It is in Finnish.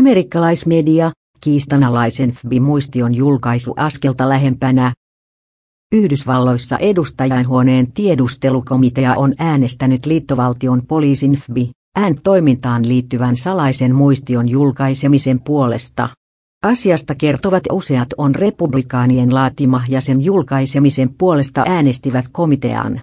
Amerikkalaismedia, kiistanalaisen FBI-muistion julkaisu askelta lähempänä. Yhdysvalloissa edustajainhuoneen tiedustelukomitea on äänestänyt liittovaltion poliisin FBI, ään toimintaan liittyvän salaisen muistion julkaisemisen puolesta. Asiasta kertovat useat on republikaanien laatima ja sen julkaisemisen puolesta äänestivät komitean.